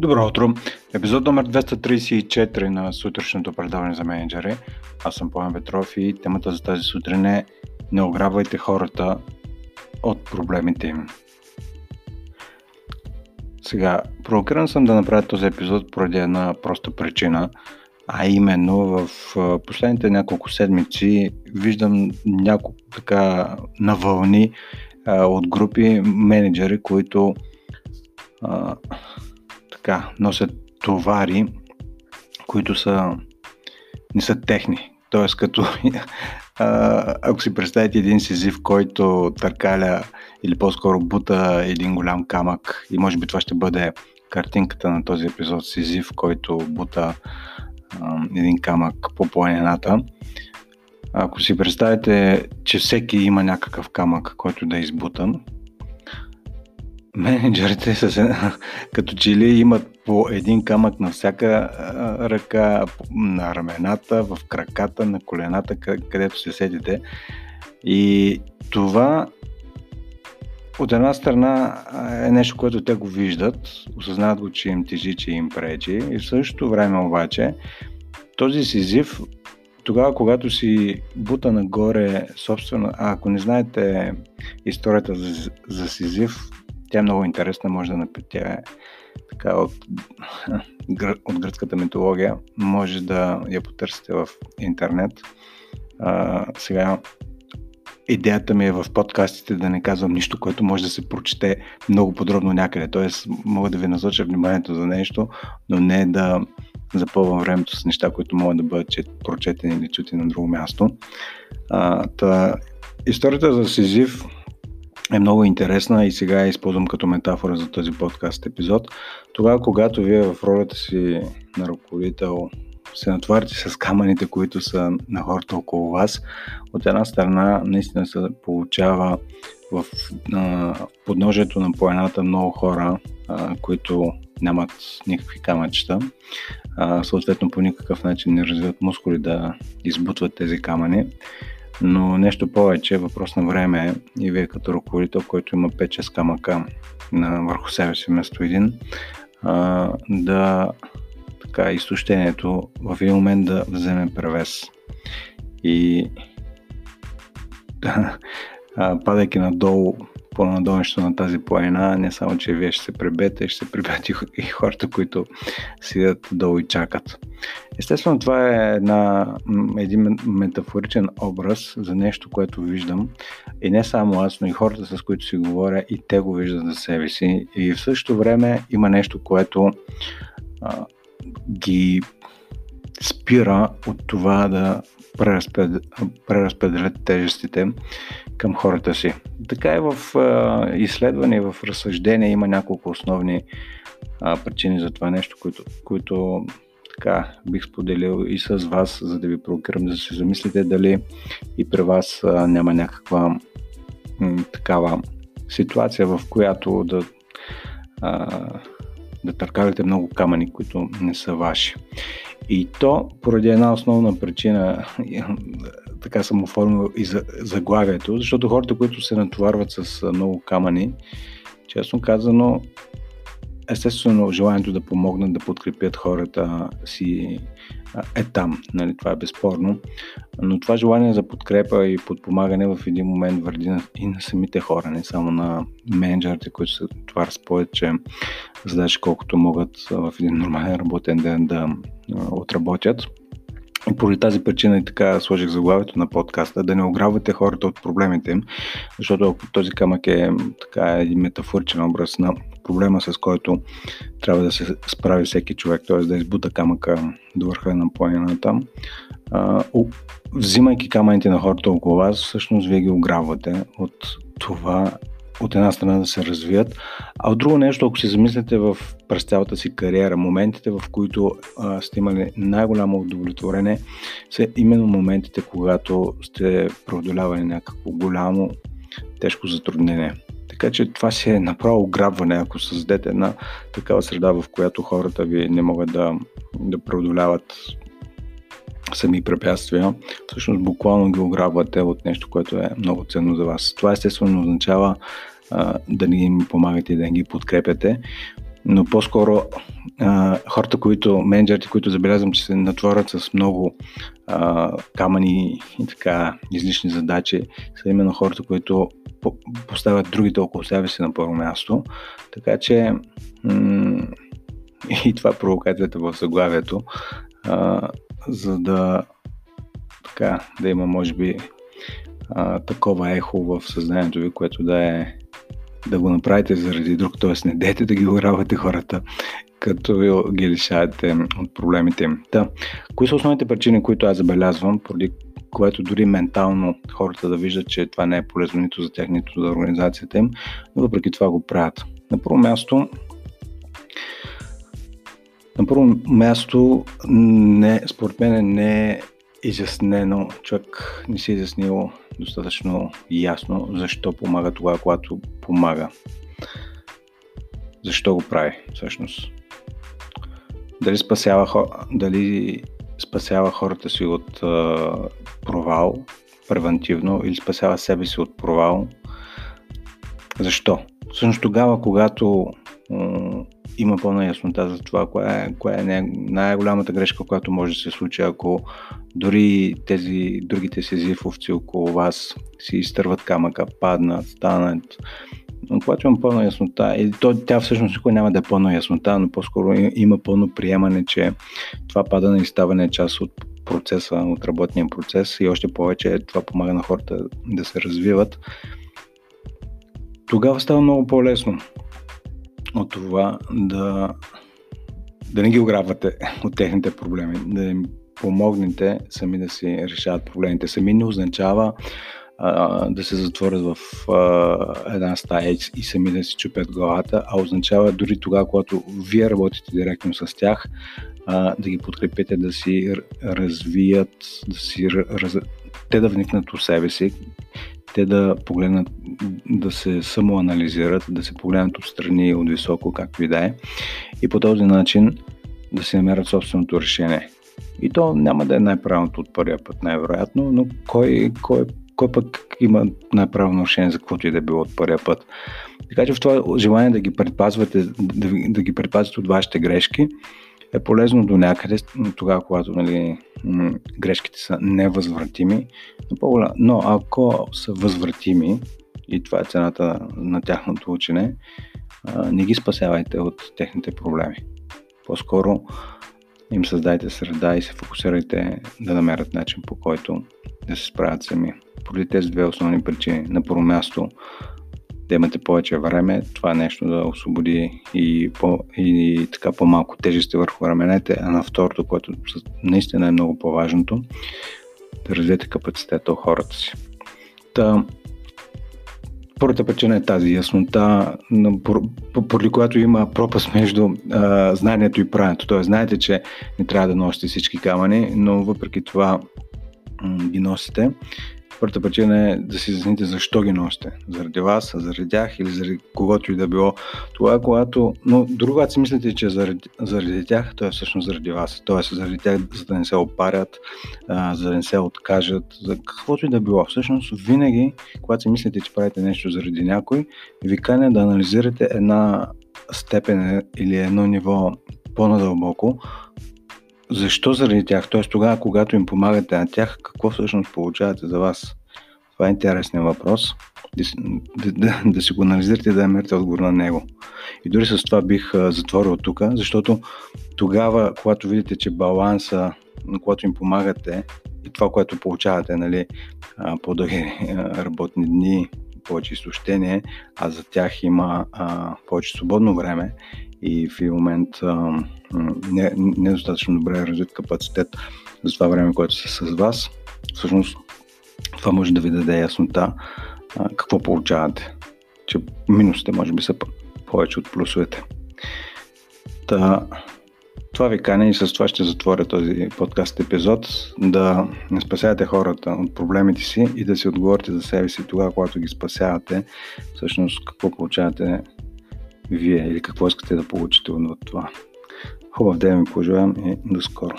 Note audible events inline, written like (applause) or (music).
Добро утро! Епизод номер 234 на сутрешното предаване за менеджери. Аз съм Поян Петров и темата за тази сутрин е Не ограбвайте хората от проблемите им. Сега, провокиран съм да направя този епизод поради една проста причина, а именно в последните няколко седмици виждам няколко така навълни от групи менеджери, които а, така, носят товари, които са, не са техни. Тоест, като (laughs) а, ако си представите един сизив, който търкаля или по-скоро бута един голям камък и може би това ще бъде картинката на този епизод Сизив, който бута а, един камък по планината. Ако си представите, че всеки има някакъв камък, който да е избутан, менеджерите с, (laughs) като че ли имат по един камък на всяка ръка, на рамената, в краката, на колената, където се седите. И това от една страна е нещо, което те го виждат, осъзнават го, че им тежи, че им пречи и в същото време обаче този сизив тогава, когато си бута нагоре собствено, а ако не знаете историята за, за Сизив, тя е много интересна, може да напитя така от, от гръцката митология. Може да я потърсите в интернет. А, сега идеята ми е в подкастите да не казвам нищо, което може да се прочете много подробно някъде. Тоест, мога да ви насоча вниманието за нещо, но не да запълвам времето с неща, които могат да бъдат прочетени или чути на друго място. А, та, историята за Сизив е много интересна и сега я използвам като метафора за този подкаст епизод. Тогава, когато вие в ролята си на ръководител се натварите с камъните, които са на хората около вас, от една страна наистина се получава в а, подножието на поената много хора, а, които нямат никакви камъчета, а, съответно по никакъв начин не развиват мускули да избутват тези камъни. Но нещо повече, въпрос на време е и вие като ръководител, който има 5-6 камъка на върху себе си вместо един, а, да така изтощението в един момент да вземе превес. И (laughs) падайки надолу по надолнището на тази планина, не само, че вие ще се пребете, ще се пребят и хората, които седят долу и чакат. Естествено, това е една, един метафоричен образ за нещо, което виждам. И не само аз, но и хората, с които си говоря, и те го виждат за себе си. И в същото време има нещо, което а, ги спира от това да преразпределят тежестите към хората си. Така и в изследване, в разсъждение има няколко основни причини за това нещо, които, които така бих споделил и с вас, за да ви провокирам да се замислите дали и при вас а, няма някаква такава ситуация, в която да, а, да търкавате много камъни, които не са ваши. И то поради една основна причина, така съм оформил и за, заглавието, защото хората, които се натоварват с много камъни, честно казано, естествено желанието да помогнат да подкрепят хората си е там, нали, това е безспорно, но това желание за подкрепа и подпомагане в един момент върди и на самите хора, не само на менеджерите, които се това разпоят, че задачи колкото могат в един нормален работен ден да отработят. И поради тази причина и така сложих заглавието на подкаста, да не ограбвате хората от проблемите им, защото ако този камък е така един метафоричен образ на проблема, с който трябва да се справи всеки човек, т.е. да избута камъка до върха на планината, взимайки камъните на хората около вас, всъщност вие ги ограбвате от това от една страна да се развият, а от друго нещо, ако си замислите в през цялата си кариера, моментите, в които а, сте имали най-голямо удовлетворение, са именно моментите, когато сте преодолявали някакво голямо, тежко затруднение. Така че това си е направо ограбване, ако създадете една такава среда, в която хората ви не могат да, да преодоляват сами препятствия, всъщност буквално ги ограбвате от нещо, което е много ценно за вас. Това естествено означава а, да ни им помагате и да ги подкрепяте. но по-скоро а, хората, които, менеджерите, които забелязвам, че се натворят с много а, камъни и така излишни задачи, са именно хората, които по- поставят другите около себе си на първо място. Така че м- (laughs) и това провокацията в заглавието, а, за да така, да има, може би, а, такова ехо в съзнанието ви, което да е да го направите заради друг, т.е. не дете да ги уравате хората, като ги решавате от проблемите им. Та, кои са основните причини, които аз забелязвам, поради което дори ментално хората да виждат, че това не е полезно нито за тях, нито за организацията им, но въпреки това го правят. На първо място, на първо място, не, според мен не е изяснено, човек не си е изяснило достатъчно ясно защо помага тогава, когато помага. Защо го прави всъщност? Дали спасява, дали спасява хората си от а, провал превентивно или спасява себе си от провал? Защо? Всъщност тогава, когато има пълна яснота за това, коя е, коя е най-голямата грешка, която може да се случи, ако дори тези другите сезифовци около вас си изтърват камъка, паднат, станат. Но когато има пълна яснота, и то, тя всъщност никога няма да е пълна яснота, но по-скоро има пълно приемане, че това падане и ставане е част от процеса, от работния процес и още повече това помага на хората да се развиват. Тогава става много по-лесно от това да, да не ги ограбвате от техните проблеми, да им помогнете сами да си решават проблемите. Сами не означава а, да се затворят в а, една стая и сами да си чупят главата, а означава дори тогава, когато вие работите директно с тях, а, да ги подкрепите да си развият, да си раз... те да вникнат у себе си, те да погледнат, да се самоанализират, да се погледнат отстрани от високо, както и да е, и по този начин да се намерят собственото решение. И то няма да е най-правилното от първия път, най-вероятно, но кой, кой, кой пък има най-правилно решение за каквото и да е било от първия път. Така че в това желание да ги предпазвате, да, да ги предпазвате от вашите грешки, е полезно до някъде, тогава, когато нали, грешките са невъзвратими, но, ако са възвратими, и това е цената на тяхното учене, не ги спасявайте от техните проблеми. По-скоро им създайте среда и се фокусирайте да намерят начин по който да се справят сами. Поради тези две основни причини. На първо място да имате повече време, това нещо да освободи и, по, и така по-малко тежести върху раменете, а на второто, което наистина е много по-важното, да развиете капацитета от хората си. Та, Първата причина е тази яснота, поради която има пропаст между а, знанието и правенето. Тоест, знаете, че не трябва да носите всички камъни, но въпреки това ги носите. Първата причина е да си изясните защо ги носите. Заради вас, заради тях или заради когото и да било. Това е когато... Но друго, когато си мислите, че заради, заради тях, то е всъщност заради вас. Тоест заради тях, за да не се опарят, а, за да не се откажат, за каквото и да било. Всъщност винаги, когато си мислите, че правите нещо заради някой, ви каня да анализирате една степен или едно ниво по-надълбоко, защо заради тях? Т.е. тогава, когато им помагате на тях, какво всъщност получавате за вас? Това е интересен въпрос. Да, да, да, си го анализирате и да намерите отговор на него. И дори с това бих а, затворил тук, защото тогава, когато видите, че баланса, на когато им помагате и това, което получавате, нали, по-дълги работни дни, повече изтощение, а за тях има а, повече свободно време и в един момент а, не, не е добре развит капацитет за това време, което са с вас, всъщност това може да ви даде яснота а, какво получавате. Че минусите може би са повече от плюсовете. Та, това ви каня и с това ще затворя този подкаст епизод, да не спасявате хората от проблемите си и да си отговорите за себе си тогава, когато ги спасявате, всъщност какво получавате вие или какво искате да получите от това. Хубав ден ви пожелавам и до скоро.